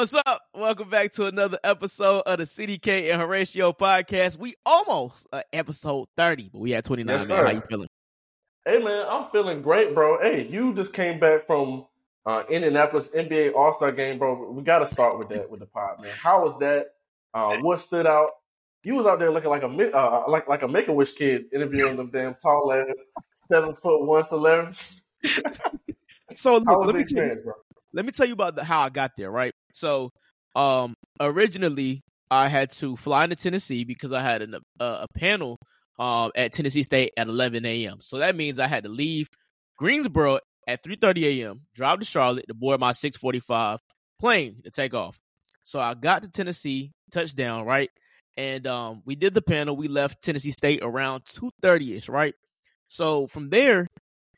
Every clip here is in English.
What's up? Welcome back to another episode of the CDK and Horatio podcast. We almost uh, episode 30, but we had 29. Yes, man. How you feeling? Hey man, I'm feeling great, bro. Hey, you just came back from uh, Indianapolis NBA All Star Game, bro. We got to start with that with the pod, man. How was that? Uh, what stood out? You was out there looking like a mi- uh, like like a Make a Wish kid, interviewing them damn tall ass seven foot one celebrities. So look, was let me tell you, experience, bro? Let me tell you about the, how I got there, right? So, um, originally I had to fly into Tennessee because I had an, uh, a panel um at Tennessee State at 11 a.m. So that means I had to leave Greensboro at 3:30 a.m. Drive to Charlotte to board my 6:45 plane to take off. So I got to Tennessee, touchdown, right? And um, we did the panel. We left Tennessee State around 2:30 ish, right? So from there,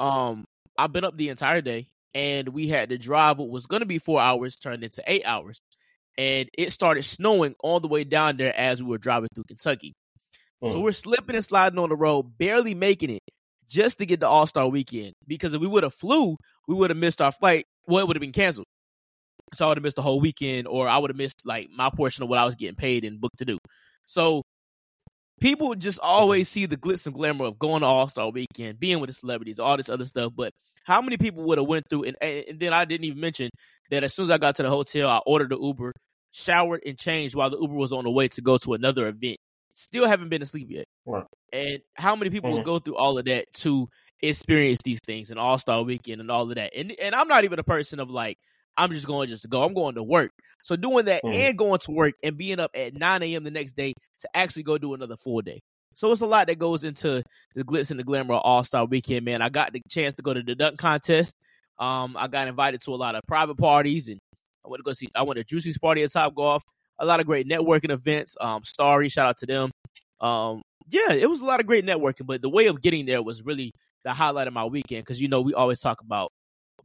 um, I've been up the entire day and we had to drive what was going to be four hours turned into eight hours. And it started snowing all the way down there as we were driving through Kentucky. So Mm. we're slipping and sliding on the road, barely making it just to get the All Star weekend. Because if we would have flew, we would have missed our flight. Well, it would have been canceled. So I would have missed the whole weekend, or I would have missed like my portion of what I was getting paid and booked to do. So people just always see the glitz and glamour of going to All Star Weekend, being with the celebrities, all this other stuff. But how many people would have went through? And, and then I didn't even mention that as soon as I got to the hotel, I ordered the Uber, showered and changed while the Uber was on the way to go to another event. Still haven't been asleep yet. Right. And how many people Mhm. would go through all of that to experience these things and All Star Weekend and all of that? And and I'm not even a person of like I'm just going just to go. I'm going to work. So doing that Mhm. and going to work and being up at 9 a.m. the next day to actually go do another full day. So it's a lot that goes into the glitz and the glamour of All Star Weekend, man. I got the chance to go to the dunk contest. Um, I got invited to a lot of private parties, and I went to go see. I went to Juicy's party at Top Golf. A lot of great networking events. Um, Starry, shout out to them. Um, yeah, it was a lot of great networking, but the way of getting there was really the highlight of my weekend because you know we always talk about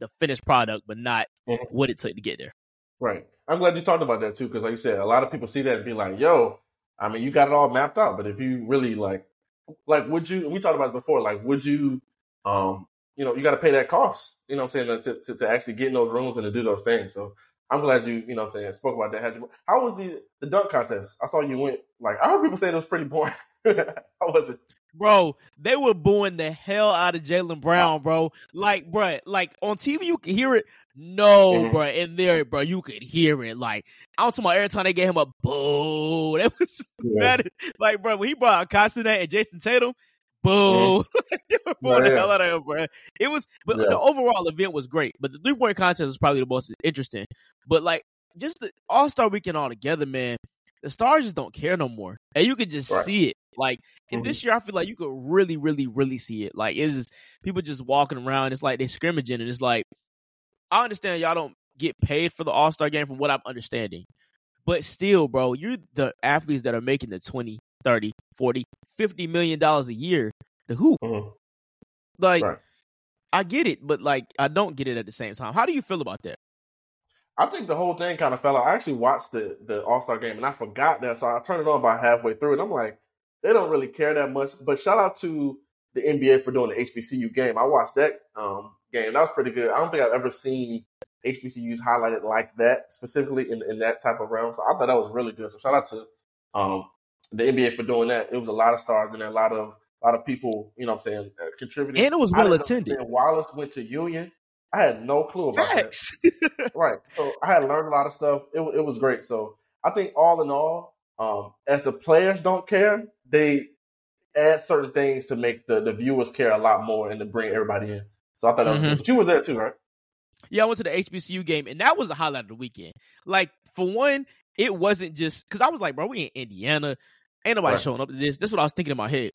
the finished product, but not Mhm. what it took to get there. Right. I'm glad you talked about that too, because like you said, a lot of people see that and be like, "Yo, I mean, you got it all mapped out." But if you really like, like, would you? We talked about this before. Like, would you? Um, you know, you got to pay that cost. You know, what I'm saying to, to to actually get in those rooms and to do those things. So I'm glad you, you know, I'm saying spoke about that. Had you, how was the the dunk contest? I saw you went. Like, I heard people say it was pretty boring. how was it? Bro, they were booing the hell out of Jaylen Brown, bro. Like, bro, like on TV you could hear it. No, Mhm. bro, in there, bro, you could hear it. Like, I'm talking about every time they gave him a boo. That was mad. Like, bro, when he brought Constantine and Jayson Tatum, boo. they were booing the hell out of him, bro. It was, but Yeah. the overall event was great. But the three point contest was probably the most interesting. But like, just the All Star weekend all together, man. The stars just don't care no more, and you can just Right. see it. Like, and Mhm. this year, I feel like you could really, really, really see it. Like, it's just people just walking around. It's like they scrimmaging, and it's like I understand y'all don't get paid for the All Star game from what I'm understanding. But still, bro, you're the athletes that are making the 20, 30, 40, 50 million dollars a year to hoop. Mhm. Like Right. I get it, but like I don't get it at the same time. How do you feel about that? I think the whole thing kind of fell out. I actually watched the the All Star game and I forgot that, so I turned it on about halfway through, and I'm like, they don't really care that much. But shout out to the NBA for doing the HBCU game. I watched that um, game. That was pretty good. I don't think I've ever seen HBCUs highlighted like that, specifically in in that type of realm. So I thought that was really good. So shout out to um, the NBA for doing that. It was a lot of stars there, a lot of a lot of people, you know what I'm saying, uh, contributing. And it was well attended. Wallace went to Union. I had no clue about that. Right. So I had learned a lot of stuff. It, it was great. So I think all in all, um, as the players don't care, they add certain things to make the, the viewers care a lot more and to bring everybody in. So I thought that was Mhm. good. But you was there too, right? Yeah, I went to the HBCU game, and that was the highlight of the weekend. Like, for one, it wasn't just because I was like, bro, we in Indiana. Ain't nobody Right. showing up to this. That's what I was thinking in my head.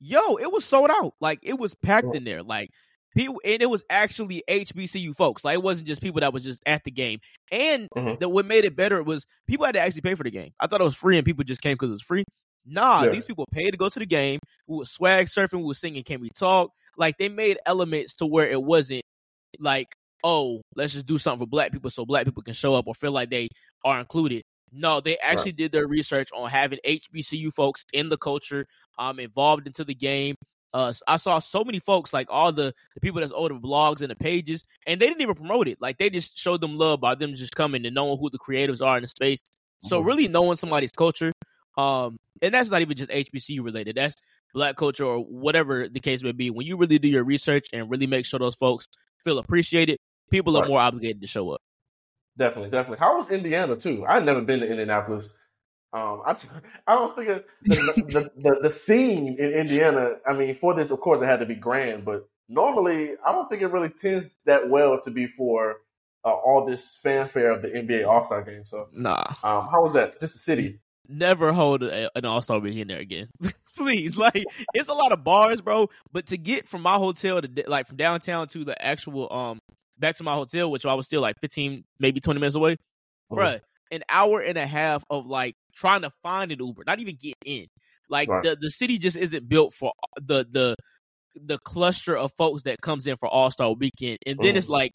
Yo, it was sold out. Like, it was packed Right. in there. Like, people, and it was actually HBCU folks. Like, it wasn't just people that was just at the game. And Mhm. the, what made it better was people had to actually pay for the game. I thought it was free, and people just came because it was free. Nah, Yeah. these people paid to go to the game. We was swag surfing. We was singing "Can We Talk." Like, they made elements to where it wasn't like oh, let's just do something for black people so black people can show up or feel like they are included. No, they actually did their research on having HBCU folks in the culture, um, involved into the game, Uh, I saw so many folks, like all the, the people that's older blogs and the pages, and they didn't even promote it. Like they just showed them love by them just coming and knowing who the creatives are in the space. So Mhm. really knowing somebody's culture, um, and that's not even just HBCU related. That's black culture or whatever the case may be. When you really do your research and really make sure those folks feel appreciated, people are more obligated to show up. Definitely, definitely. How was Indiana too? I've never been to Indianapolis. Um, I, I don't think it- the, the, the the scene in Indiana. I mean, for this, of course, it had to be grand, but normally, I don't think it really tends that well to be for uh, all this fanfare of the NBA All Star Game. So, Nah, um, how was that? Just the city. Never hold a, an All Star weekend there again, please. Like it's a lot of bars, bro. But to get from my hotel to like from downtown to the actual um back to my hotel, which I was still like fifteen, maybe twenty minutes away, bruh, an hour and a half of like trying to find an Uber, not even get in. Like Right. the the city just isn't built for the the the cluster of folks that comes in for All Star Weekend, and then it's Mhm. like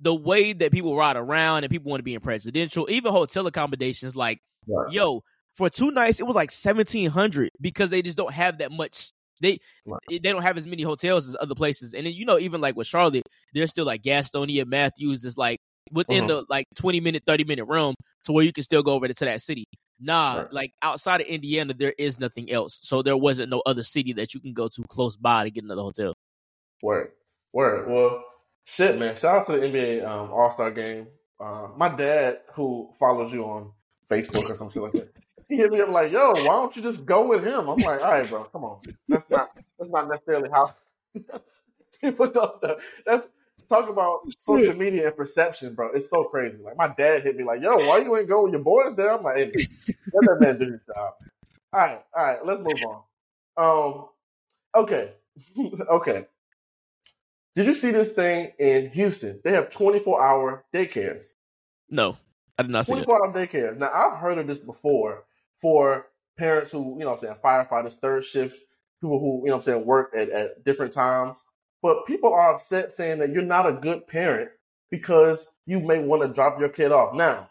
the way that people ride around and people want to be in presidential, even hotel accommodations. Like, Right. yo, for two nights it was like seventeen hundred because they just don't have that much. They Right. they don't have as many hotels as other places, and then you know even like with Charlotte, there's still like Gastonia, Matthews is like within Mhm. the like twenty minute, thirty minute realm to where you can still go over to that city. Nah, Right. like outside of Indiana, there is nothing else. So there wasn't no other city that you can go to close by to get another hotel. Word, word. Well, shit, man. Shout out to the NBA um, All Star Game. Uh, my dad, who follows you on Facebook or some shit like that, he hit me up like, "Yo, why don't you just go with him?" I'm like, "All right, bro, come on. That's not that's not necessarily how people don't. know. That's talk about social media and perception, bro. It's so crazy. Like my dad hit me like, "Yo, why you ain't go with your boys there?" I'm like, "Hey, let that man do his job." All right, all right. Let's move on. Um, okay, okay. Did you see this thing in Houston? They have 24 hour daycares. No, I did not see that. 24 hour daycares. Now, I've heard of this before for parents who, you know what I'm saying, firefighters, third shift, people who, you know what I'm saying, work at, at different times. But people are upset saying that you're not a good parent because you may want to drop your kid off. Now,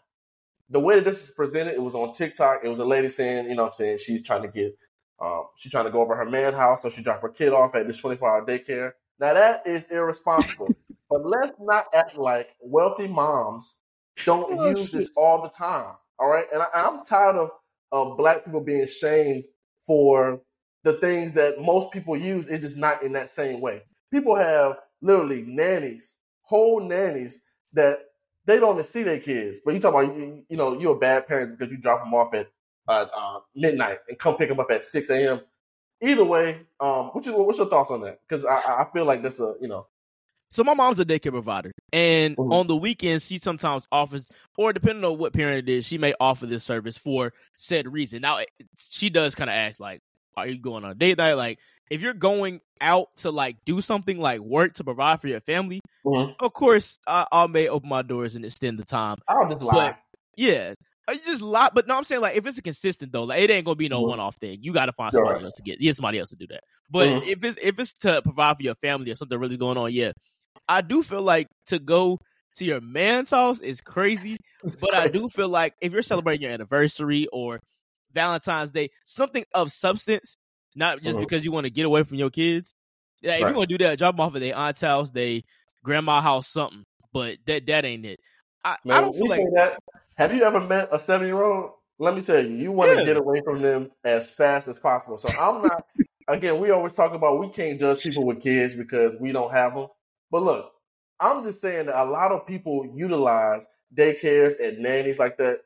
the way that this is presented, it was on TikTok. It was a lady saying, you know what I'm saying, she's trying to get, um, she's trying to go over her man house, so she dropped her kid off at this 24 hour daycare. Now, that is irresponsible. but let's not act like wealthy moms don't Oh, use this all the time. All right. And, I, I'm tired of, of black people being shamed for the things that most people use. It's just not in that same way. People have literally nannies, whole nannies that they don't even see their kids. But you talk about, you, you know, you're a bad parent because you drop them off at uh, uh, midnight and come pick them up at 6 a.m. Either way, um, what's your, what's your thoughts on that? Because I, I feel like that's a, you know, So my mom's a daycare provider, and Mhm. on the weekends she sometimes offers, or depending on what parent it is, she may offer this service for said reason. Now she does kind of ask like, "Are you going on a date night?" Like, if you're going out to like do something like work to provide for your family, Mhm. of course I, I may open my doors and extend the time. I'll just lie. But yeah, I just lot. But no, I'm saying like if it's a consistent though, like it ain't gonna be no Mhm. one off thing. You got to find somebody right. else to get. Yeah, somebody else to do that. But Mhm. if it's if it's to provide for your family or something really going on, yeah, I do feel like to go to your man's house is crazy. It's But I do feel like if you're celebrating your anniversary or Valentine's Day, something of substance, not just Mhm. because you want to get away from your kids. Yeah, if Right. you're gonna do that, drop them off at their aunt's house, they grandma house, something. But that that ain't it. I, Man, I don't feel like that. Have you ever met a seven year old? Let me tell you, you want to Yeah. get away from them as fast as possible. So I'm not. again, we always talk about we can't judge people with kids because we don't have them. But look, I'm just saying that a lot of people utilize daycares and nannies like that.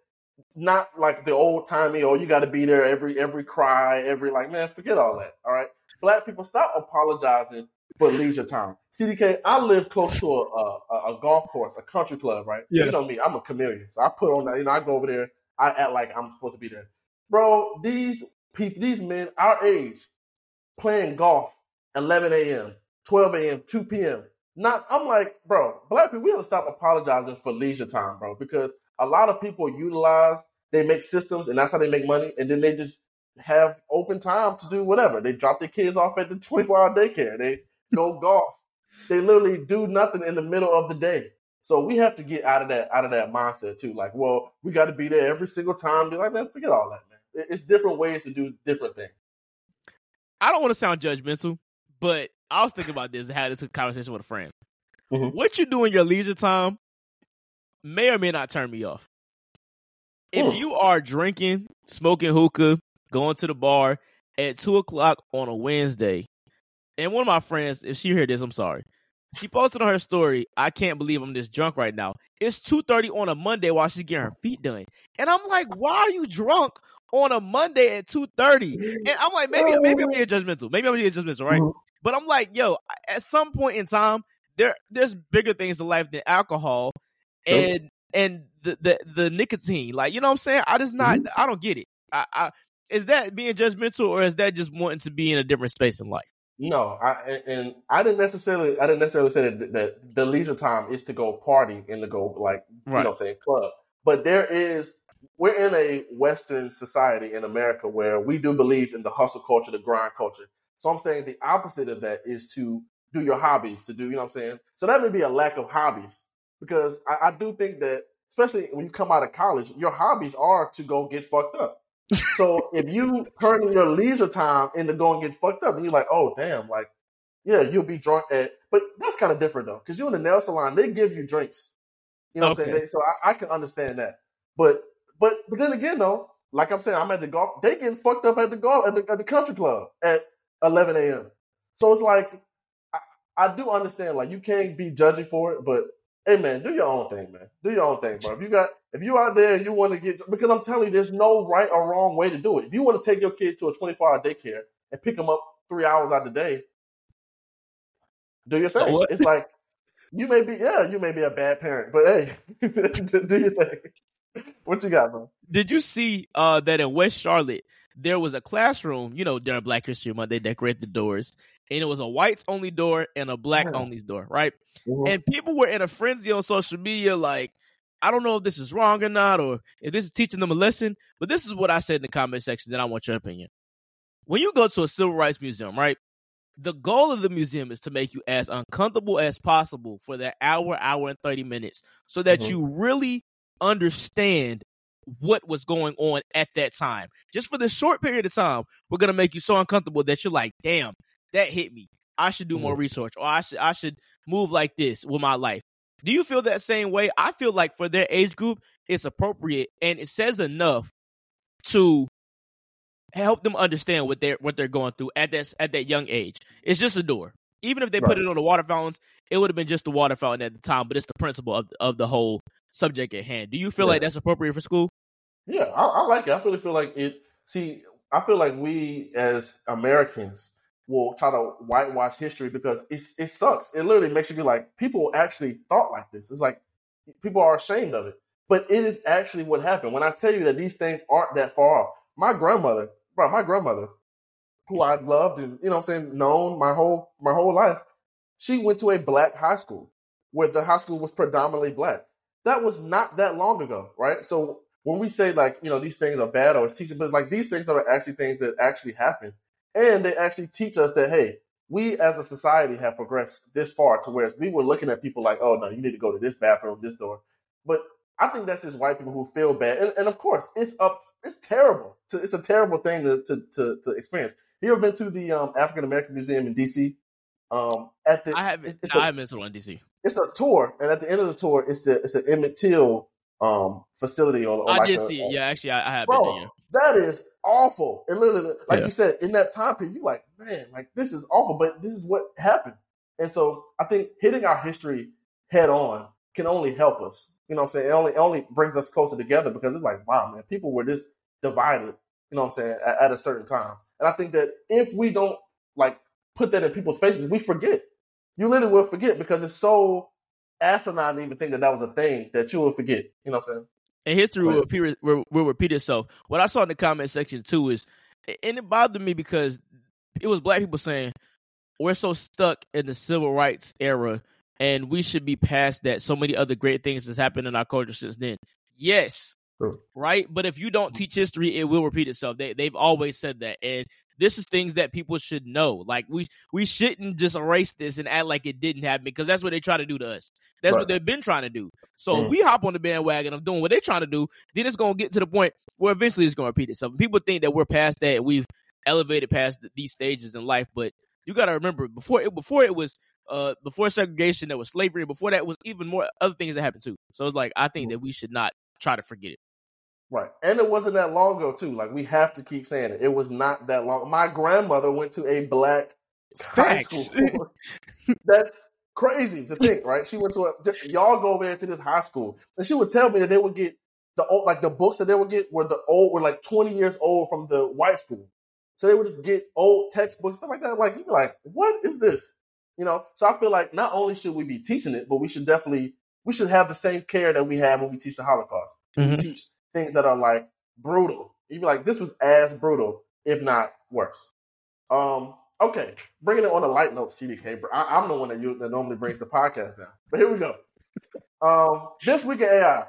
Not like the old timey, oh, you got to be there every every cry, every like, man, forget all that. All right, black people, stop apologizing for leisure time. CDK, I live close to a, a, a golf course, a country club, right? Yeah. You know me, I'm a chameleon. So I put on that, you know, I go over there, I act like I'm supposed to be there. Bro, these people, these men our age, playing golf 11 a.m., 12 a.m., 2 p.m. Not, I'm like, bro, black people, we have to stop apologizing for leisure time, bro, because a lot of people utilize, they make systems and that's how they make money. And then they just have open time to do whatever. They drop their kids off at the 24 hour daycare. They go golf. They literally do nothing in the middle of the day. So we have to get out of that out of that mindset too. Like, well, we got to be there every single time. Be like, man, forget all that, man. It's different ways to do different things. I don't want to sound judgmental, but I was thinking about this and had this conversation with a friend. Mhm. What you do in your leisure time may or may not turn me off. If Hmm. you are drinking, smoking hookah, going to the bar at two o'clock on a Wednesday, and one of my friends, if she heard this, I'm sorry. She posted on her story, I can't believe I'm this drunk right now. It's 2.30 on a Monday while she's getting her feet done. And I'm like, why are you drunk on a Monday at 2.30? And I'm like, maybe maybe I'm being judgmental. Maybe I'm being judgmental, right? But I'm like, yo, at some point in time, there there's bigger things in life than alcohol and and the, the the nicotine. Like, you know what I'm saying? I just not mm-hmm. I don't get it. I, I is that being judgmental or is that just wanting to be in a different space in life? No, I and- I didn't necessarily I didn't necessarily say that, that the leisure time is to go party and to go like you know what I'm saying club. But there is we're in a Western society in America where we do believe in the hustle culture, the grind culture. So I'm saying the opposite of that is to do your hobbies, to do you know what I'm saying. So that may be a lack of hobbies because I, I do think that especially when you come out of college, your hobbies are to go get fucked up. so if you turn your leisure time into going get fucked up, and you're like, oh damn, like yeah, you'll be drunk at, but that's kind of different though, because you're in the nail salon, they give you drinks. You know what I'm saying? They, so I, I can understand that, but but but then again though, like I'm saying, I'm at the golf. They getting fucked up at the golf at the, at the country club at 11 a.m. So it's like I, I do understand, like you can't be judging for it, but hey man, do your own thing, man. Do your own thing, bro. If you got if you out there and you want to get because I'm telling you, there's no right or wrong way to do it. If you want to take your kid to a 24 hour daycare and pick them up three hours out of the day, do your So thing. what? It's like you may be, yeah, you may be a bad parent, but hey, do your thing. What you got, bro? Did you see uh, that in West Charlotte there was a classroom? You know, during Black History Month, they decorate the doors, and it was a whites only door and a black Yeah. only door, right? Mhm. And people were in a frenzy on social media, like, I don't know if this is wrong or not, or if this is teaching them a lesson. But this is what I said in the comment section. Then I want your opinion. When you go to a civil rights museum, right? The goal of the museum is to make you as uncomfortable as possible for that hour, hour and thirty minutes, so that Mhm. you really understand what was going on at that time. Just for the short period of time, we're gonna make you so uncomfortable that you're like, "Damn, that hit me. I should do more mm-hmm. research, or I should I should move like this with my life." Do you feel that same way? I feel like for their age group, it's appropriate and it says enough to help them understand what they're what they're going through at that at that young age. It's just a door. Even if they put it on the water fountains, it would have been just the water fountain at the time. But it's the principle of of the whole subject at hand. Do you feel Yeah. like that's appropriate for school? Yeah, I, I like it. I really feel like it. See, I feel like we as Americans will try to whitewash history because it's it sucks. It literally makes you be like, people actually thought like this. It's like people are ashamed of it, but it is actually what happened. When I tell you that these things aren't that far off, my grandmother, bro, my grandmother, who I loved and you know I'm saying, known my whole my whole life, she went to a black high school where the high school was predominantly black. That was not that long ago, right? So when we say like you know these things are bad or it's teaching, but it's like these things are actually things that actually happen, and they actually teach us that hey, we as a society have progressed this far to where we were looking at people like, oh no, you need to go to this bathroom, this door, but I think that's just white people who feel bad, and, and of course it's up, it's terrible, to, it's a terrible thing to to to, to experience. You ever been to the um, African American Museum in DC? Um, at the I haven't. it's, it's I the- haven't been to one in DC. it's a tour, and at the end of the tour, it's the it's an Emmett Till um facility or, or I like did a- see it. Yeah, actually, I, I have Bro, been there. that is awful. And literally, like Yeah. you said, in that time period, you're like, man, like this is awful, but this is what happened. And so I think hitting our history head on can only help us. You know what I'm saying? It only it only brings us closer together because it's like, wow, man, people were this divided, you know what I'm saying, at, at a certain time. And I think that if we don't like put that in people's faces, we forget. You literally will forget because it's so asinine to even think that that was a thing that you will forget. You know what I'm saying? And history will repeat, will, will repeat itself. What I saw in the comment section too is, and it bothered me because it was black people saying we're so stuck in the civil rights era and we should be past that. So many other great things has happened in our culture since then. Yes, True. right. But if you don't teach history, it will repeat itself. They they've always said that, and this is things that people should know. Like we we shouldn't just erase this and act like it didn't happen because that's what they try to do to us. That's Right. what they've been trying to do. So Mm. if we hop on the bandwagon of doing what they're trying to do, then it's gonna get to the point where eventually it's gonna repeat itself. People think that we're past that we've elevated past th- these stages in life, but you got to remember before it before it was uh before segregation there was slavery. Before that was even more other things that happened too. So it's like I think that we should not try to forget it. Right. And it wasn't that long ago too. Like we have to keep saying it. It was not that long. My grandmother went to a black high school. That's crazy to think, right? She went to a y'all go over there to this high school, and she would tell me that they would get the old like the books that they would get were the old were like twenty years old from the white school. So they would just get old textbooks stuff like that. Like you'd be like, what is this? You know. So I feel like not only should we be teaching it, but we should definitely we should have the same care that we have when we teach the Holocaust. Mm-hmm. We teach things that are like brutal. You'd be like, this was as brutal, if not worse. Um, okay, bringing it on a light note, CDK. I, am the one that you that normally brings the podcast down, but here we go. Um, this week of AI.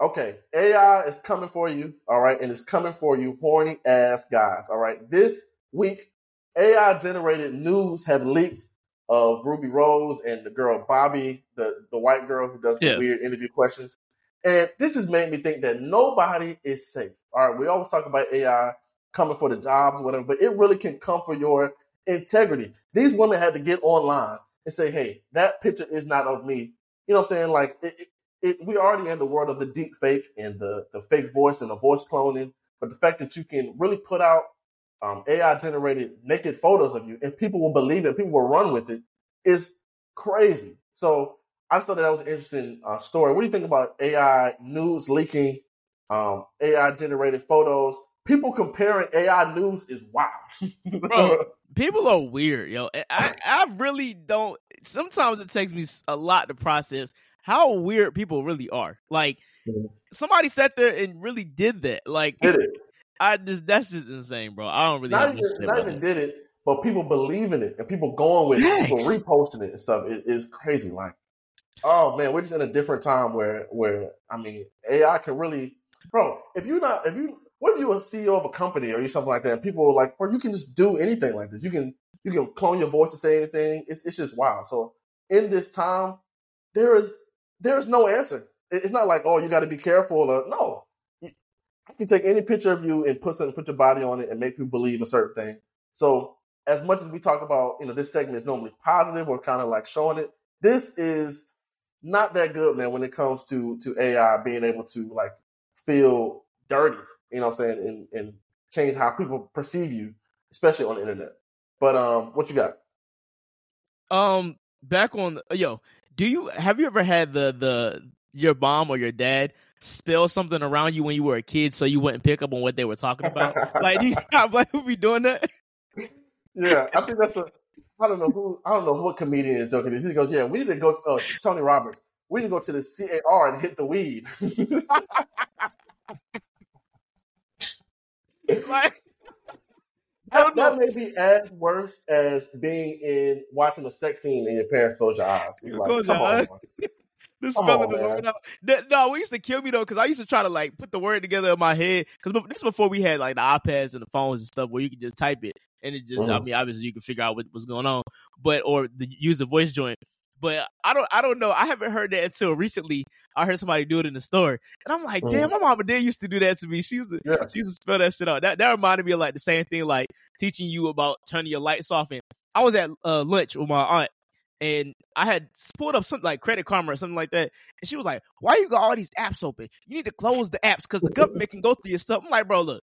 Okay, AI is coming for you, all right, and it's coming for you, horny ass guys, all right. This week, AI generated nudes have leaked of Ruby Rose and the girl Bobbi, the the white girl who does the yeah. weird interview questions. And this has made me think that nobody is safe. All right, we always talk about AI coming for the jobs, whatever, but it really can come for your integrity. These women had to get online and say, "Hey, that picture is not of me." You know what I'm saying? Like, it, it, it, we already in the world of the deep fake and the the fake voice and the voice cloning, but the fact that you can really put out um, AI generated naked photos of you and people will believe it, people will run with it, is crazy. So I just thought that, that was an interesting uh, story. What do you think about AI nudes leaking, um, AI generated photos? People comparing AI nudes is wild. Bro, people are weird, yo. I, I really don't. Sometimes it takes me a lot to process how weird people really are. Like mm-hmm. somebody sat there and really did that. Like did it. I just that's just insane, bro. I don't really not even, not even did it, but people believe in it and people going with it, people reposting it and stuff. It is crazy. Like Oh man, we're just in a different time where where I mean AI can really, bro. If you're not, if you, what if you're a CEO of a company or you something like that, people are like, bro, you can just do anything like this. You can you can clone your voice to say anything. It's it's just wild. So in this time, there is there is no answer. It's not like oh you got to be careful or no. I can take any picture of you and put something, put your body on it, and make people believe a certain thing. So as much as we talk about, you know, this segment is normally positive or kind of like showing it, this is not that good, man, when it comes to to AI being able to like feel dirty, you know what I'm saying, and, and change how people perceive you, especially on the internet. But um, what you got? Um, back on yo, do you have you ever had the the your mom or your dad spill something around you when you were a kid so you wouldn't pick up on what they were talking about? like, do you have like who be doing that? Yeah, I think that's a I don't know who I don't know what comedian is joking this. He goes, "Yeah, we need to go." Uh, Tony Roberts. We need to go to the CAR and hit the weed. like, that, that, may be as worse as being in watching a sex scene and your parents close your eyes. like, close come on. the spelling the word out. That, no, we used to kill me though because I used to try to like put the word together in my head because this is before we had like the iPads and the phones and stuff where you could just type it and it just mm-hmm. I mean obviously you can figure out what, what's going on, but or the use a voice joint. But I don't I don't know. I haven't heard that until recently. I heard somebody do it in the store, and I'm like, mm-hmm. damn, my mama did used to do that to me. She used to yeah. she used to spell that shit out. That that reminded me of like the same thing, like teaching you about turning your lights off. And I was at uh, lunch with my aunt, and I had pulled up something like Credit Karma or something like that. And she was like, Why you got all these apps open? You need to close the apps because the government can go through your stuff. I'm like, bro, look,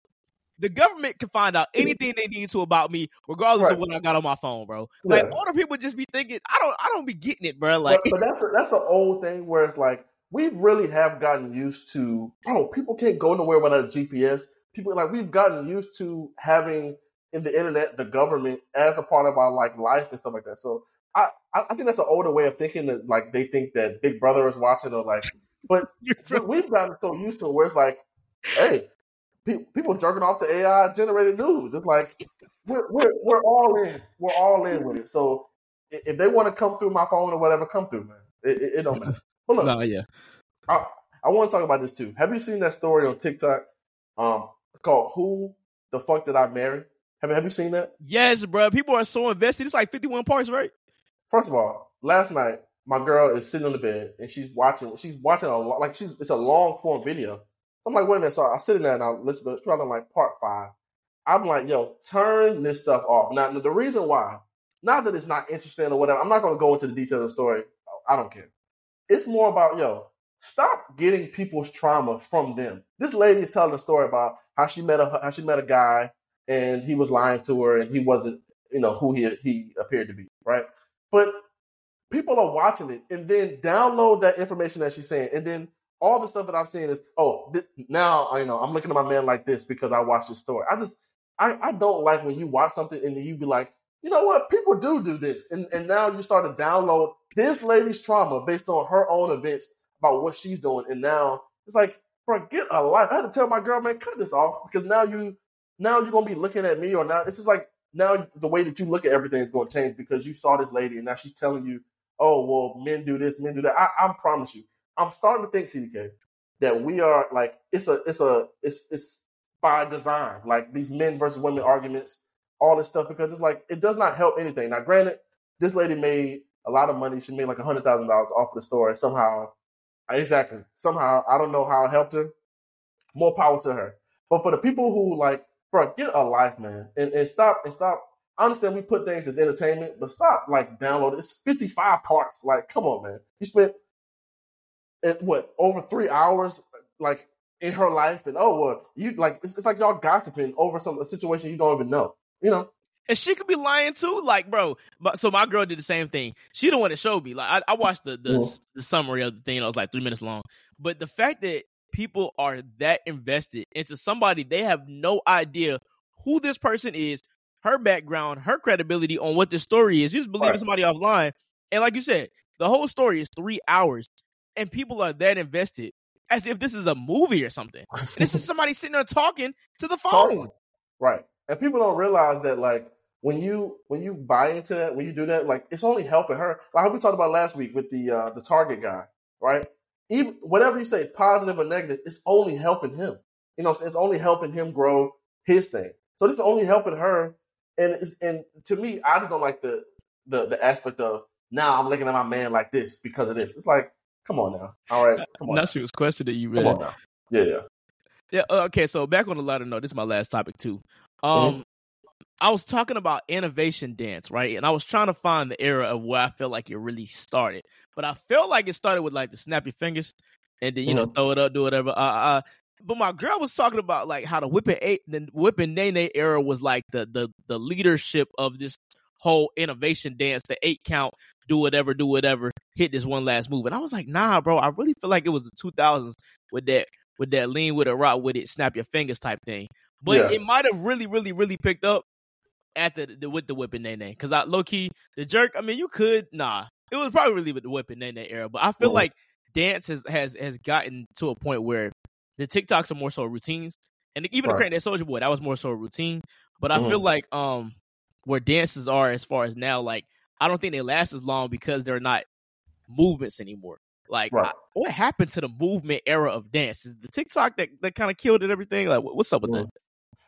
the government can find out anything they need to about me, regardless right. of what I got on my phone, bro. Like older people just be thinking, I don't, I don't be getting it, bro. Like, but, but that's a, that's an old thing where it's like we really have gotten used to, bro. People can't go nowhere without a GPS. People like we've gotten used to having in the internet the government as a part of our like life and stuff like that. So I, I think that's an older way of thinking that like they think that Big Brother is watching or like, but we've gotten so used to it where it's like, hey, people jerking off to AI generated nudes. It's like we're, we're, we're all in. We're all in with it. So if they want to come through my phone or whatever, come through, man. It, it, it don't matter. But look, no, yeah. I, I want to talk about this too. Have you seen that story on TikTok? Um, called "Who the Fuck Did I Marry"? Have Have you seen that? Yes, bro. People are so invested. It's like fifty one parts, right? First of all, last night my girl is sitting on the bed and she's watching. She's watching a lot. Like she's it's a long form video I'm like, wait a minute. So I sit in there and I listen to it's probably like part five. I'm like, yo, turn this stuff off. Now, the reason why, not that it's not interesting or whatever, I'm not going to go into the details of the story. I don't care. It's more about, yo, stop getting people's trauma from them. This lady is telling a story about how she met a how she met a guy and he was lying to her and he wasn't, you know, who he he appeared to be, right? But people are watching it and then download that information that she's saying and then all the stuff that I've seen is, oh, th- now you know I'm looking at my man like this because I watched this story. I just I, I don't like when you watch something and you be like, you know what, people do do this, and and now you start to download this lady's trauma based on her own events about what she's doing, and now it's like, bro, get a life. I had to tell my girl, man, cut this off because now you now you're gonna be looking at me, or now it's just like now the way that you look at everything is going to change because you saw this lady and now she's telling you, oh well, men do this, men do that. I, I promise you, I'm starting to think, CDK, that we are like it's a it's a it's it's by design, like these men versus women arguments, all this stuff, because it's like it does not help anything. Now, granted, this lady made a lot of money. She made like a hundred thousand dollars off of the store. Somehow, exactly. Somehow, I don't know how it helped her. More power to her. But for the people who like, bro, get a life, man, and, and stop and stop. I understand we put things as entertainment, but stop like downloading. It's 55 parts. Like, come on, man. You spent what over three hours like in her life, and oh well, you like it's, it's like y'all gossiping over some a situation you don't even know, you know. And she could be lying too, like bro. But so my girl did the same thing. She don't want to show me. Like I, I watched the the, mm. the summary of the thing. It was like three minutes long. But the fact that people are that invested into somebody they have no idea who this person is, her background, her credibility on what this story is. You just believe right. somebody offline. And like you said, the whole story is three hours and people are that invested as if this is a movie or something. this is somebody sitting there talking to the phone. Talking. Right. And people don't realize that like when you when you buy into that, when you do that, like it's only helping her. Like we talked about last week with the uh the Target guy, right? Even whatever you say, positive or negative, it's only helping him. You know, it's only helping him grow his thing. So this is only helping her. And and to me, I just don't like the the the aspect of now I'm looking at my man like this because of this. It's like Come on now. All right. Come on. Now she was questioning you, man. Come on now. Yeah, yeah. Yeah. Uh, okay. So back on the lighter note, this is my last topic too. Um, mm-hmm. I was talking about innovation dance, right? And I was trying to find the era of where I felt like it really started. But I felt like it started with like the snap your fingers and then you mm-hmm. know throw it up, do whatever. Uh, uh, but my girl was talking about like how the whipping eight, the whipping nae nae era was like the the the leadership of this whole innovation dance, the eight count, do whatever, do whatever, hit this one last move. And I was like, nah, bro, I really feel like it was the 2000s with that with that lean with it, rock with it, snap your fingers type thing. But yeah. it might have really, really, really picked up at the, the with the whipping nae nae. Because I low key the jerk. I mean, you could nah. It was probably really with the whipping nae nae era. But I feel like dance has, has has gotten to a point where the TikToks are more so routines, and even right. the Crank that Soulja Boy that was more so a routine. But I mm-hmm. feel like um where dances are as far as now, like I don't think they last as long because they're not movements anymore. Like, right. I, what happened to the movement era of dance? Is the TikTok that, that kind of killed it? Everything? Like, what's up with that?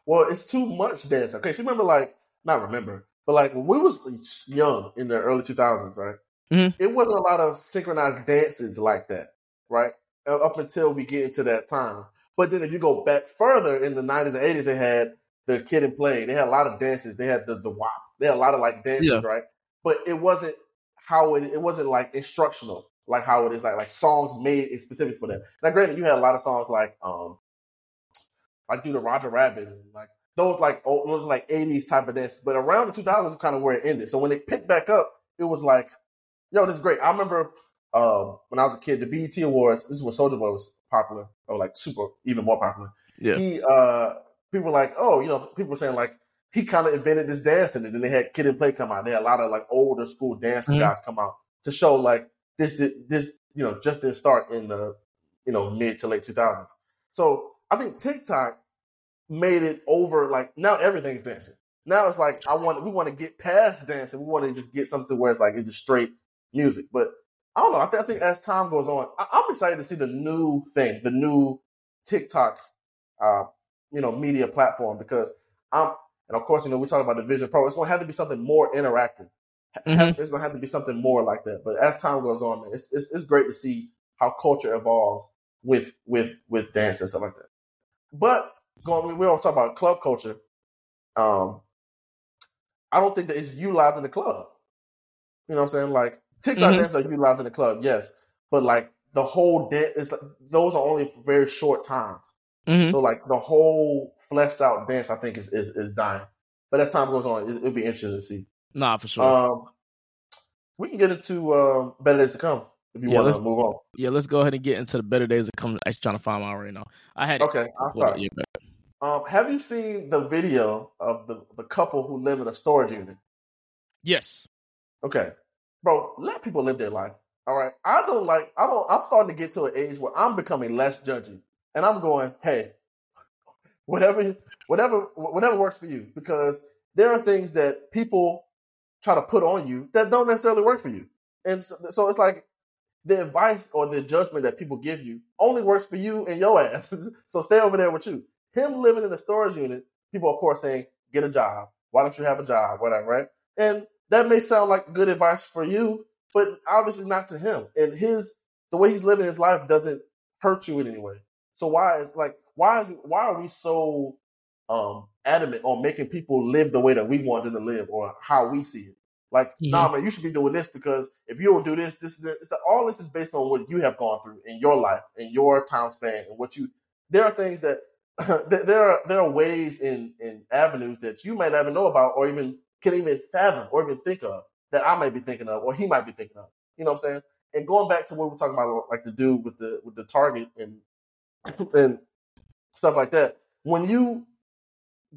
Well, it's too much dance. Okay, so remember, like, not remember, but like when we was young in the early two thousands, right? Mm-hmm. It wasn't a lot of synchronized dances like that, right? Up until we get into that time. But then if you go back further in the nineties and eighties, they had the kid and play. They had a lot of dances. They had the the Wop. They had a lot of like dances, yeah. right? But it wasn't how it it wasn't like instructional like how it is like like songs made specific for that. Now, granted, you had a lot of songs like um like do the Roger Rabbit and like those like old, those like eighties type of dance. But around the two thousands, kind of where it ended. So when it picked back up, it was like, yo, this is great. I remember um, when I was a kid, the BET Awards. This is when Soulja Boy was popular, or like super, even more popular. Yeah. He uh people were like, oh, you know, people were saying like he kind of invented this dance, and then they had Kid and Play come out. They had a lot of like older school dancing mm-hmm. guys come out to show like this, this, this, you know, just didn't start in the, you know, mid to late 2000s. So I think TikTok made it over. Like now everything's dancing. Now it's like I want we want to get past dancing. We want to just get something where it's like it's just straight music. But I don't know. I, th- I think as time goes on, I- am excited to see the new thing, the new TikTok, uh, you know, media platform because I'm and of course, you know, we talk about the Vision Pro. It's going to have to be something more interactive. Mm-hmm. It's going to have to be something more like that. But as time goes on, man, it's, it's, it's great to see how culture evolves with with with dance and stuff like that. But going, we all talk about club culture. um, I don't think that it's utilized in the club. You know what I'm saying? Like TikTok Mhm. dances are utilizing the club, yes, but like the whole dance is those are only for very short times. Mhm. So like the whole fleshed out dance, I think is is, is dying. But as time goes on, it, it'll be interesting to see. Nah, for sure. Um, we can get into um, better days to come if you Yeah, want to move on. yeah, let's go ahead and get into the better days to come. I'm trying to find mine right now. I had Okay, I'll start. yeah, Um, have you seen the video of the the couple who live in a storage unit? yes. Okay, bro, let people live their life. All right, I don't like. I don't. I'm starting to get to an age where I'm becoming less judgy, and I'm going, hey, whatever, whatever, whatever works for you, because there are things that people try to put on you that don't necessarily work for you, and so, so it's like the advice or the judgment that people give you only works for you and your ass. so stay over there with you. Him living in a storage unit, people of course saying, get a job. Why don't you have a job? Whatever, right? And that may sound like good advice for you, but obviously not to him. And his the way he's living his life doesn't hurt you in any way. So why is like why is why are we so um adamant on making people live the way that we want them to live or how we see it? Like, Mhm. nah, man, you should be doing this because if you don't do this, this, this, this all this is based on what you have gone through in your life, in your time span, and what you. There are things that there are there are ways in in avenues that you might not even know about, or even can even fathom, or even think of that I might be thinking of, or he might be thinking of. You know what I'm saying? And going back to what we're talking about, like the dude with the with the target and and stuff like that. When you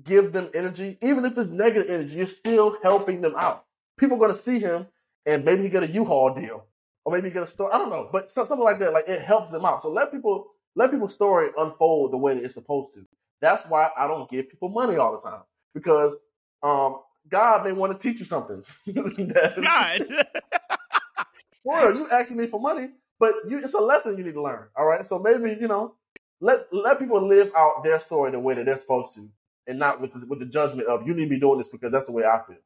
give them energy, even if it's negative energy, you're still helping them out. People are going to see him, and maybe he get a U-Haul deal, or maybe he get a store. I don't know, but so- something like that. Like it helps them out. So let people let people's story unfold the way that it's supposed to. That's why I don't give people money all the time because um, God may want to teach you something. God. real, you asking me for money, but you, it's a lesson you need to learn. All right, so maybe you know, let let people live out their story the way that they're supposed to, and not with the, with the judgment of you need to be doing this because that's the way I feel.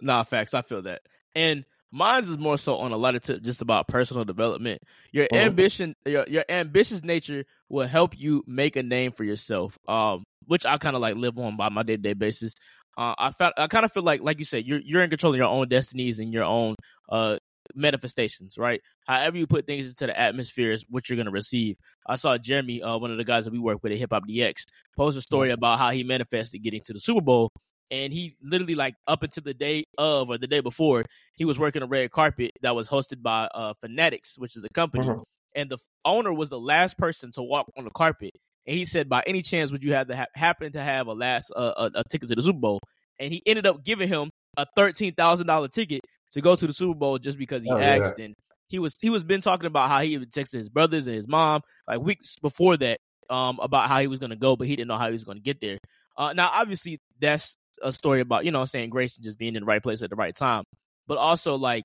Nah, facts. I feel that. And mine's is more so on a lot of tip just about personal development. Your Mhm. ambition, your your ambitious nature will help you make a name for yourself. Um, which I kind of like live on by my day to day basis. Uh, I felt I kind of feel like, like you said, you're you're in control of your own destinies and your own uh manifestations, right? However you put things into the atmosphere is what you're gonna receive. I saw Jeremy, uh, one of the guys that we work with at Hip Hop DX, post a story about how he manifested getting to the Super Bowl, and he literally like up until the day of or the day before, he was working a red carpet that was hosted by uh Fanatics, which is a company, Mhm. and the owner was the last person to walk on the carpet. And he said, by any chance, would you have to ha- happen to have a last uh, a, a ticket to the Super Bowl? And he ended up giving him a thirteen thousand dollar ticket to go to the Super Bowl just because he Oh, yeah. asked. And he was he was been talking about how he had texted his brothers and his mom like weeks before that um about how he was going to go, but he didn't know how he was going to get there. Uh, now, obviously, that's a story about you know saying grace and just being in the right place at the right time, but also like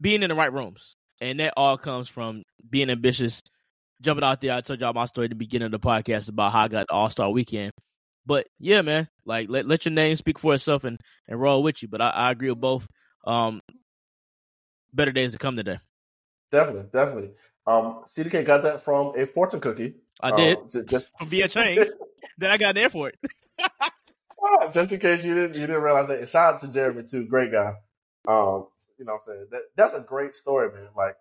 being in the right rooms, and that all comes from being ambitious, jumping out there. I told y'all my story at the beginning of the podcast about how I got All Star Weekend. But yeah, man, like let let your name speak for itself and and roll with you. But I, I agree with both. Um, better days to come today. Definitely, definitely. Um, CDK got that from a fortune cookie. I Um, did ju- just, from via chains. then I got an airport. Just in case you didn't you didn't realize that. And shout out to Jeremy too, great guy. Um, you know what I'm saying? That that's a great story, man. Like,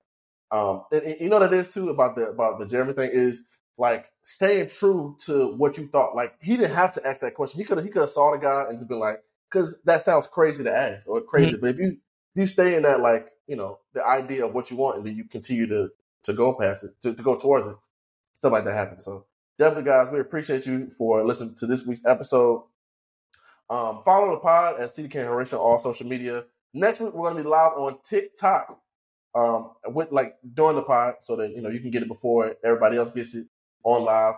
um, and, and you know what it is too about the about the Jeremy thing is like staying true to what you thought. Like he didn't have to ask that question. He could have he could have saw the guy and just been like, because that sounds crazy to ask or crazy. But if you if you stay in that like you know the idea of what you want and then you continue to to go past it to, to go towards it, stuff like that happens. So definitely, guys, we appreciate you for listening to this week's episode. Um, follow the pod at CDK Horatio on all social media. Next week we're gonna be live on TikTok. Um, with like during the pod, so that you know you can get it before everybody else gets it on live.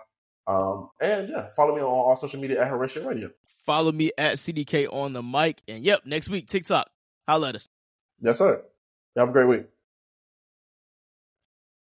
Um, and yeah, follow me on all social media at Horatio Radio. Follow me at CDK on the mic. And yep, next week TikTok. Holla at us. Yes, sir. Have a great week.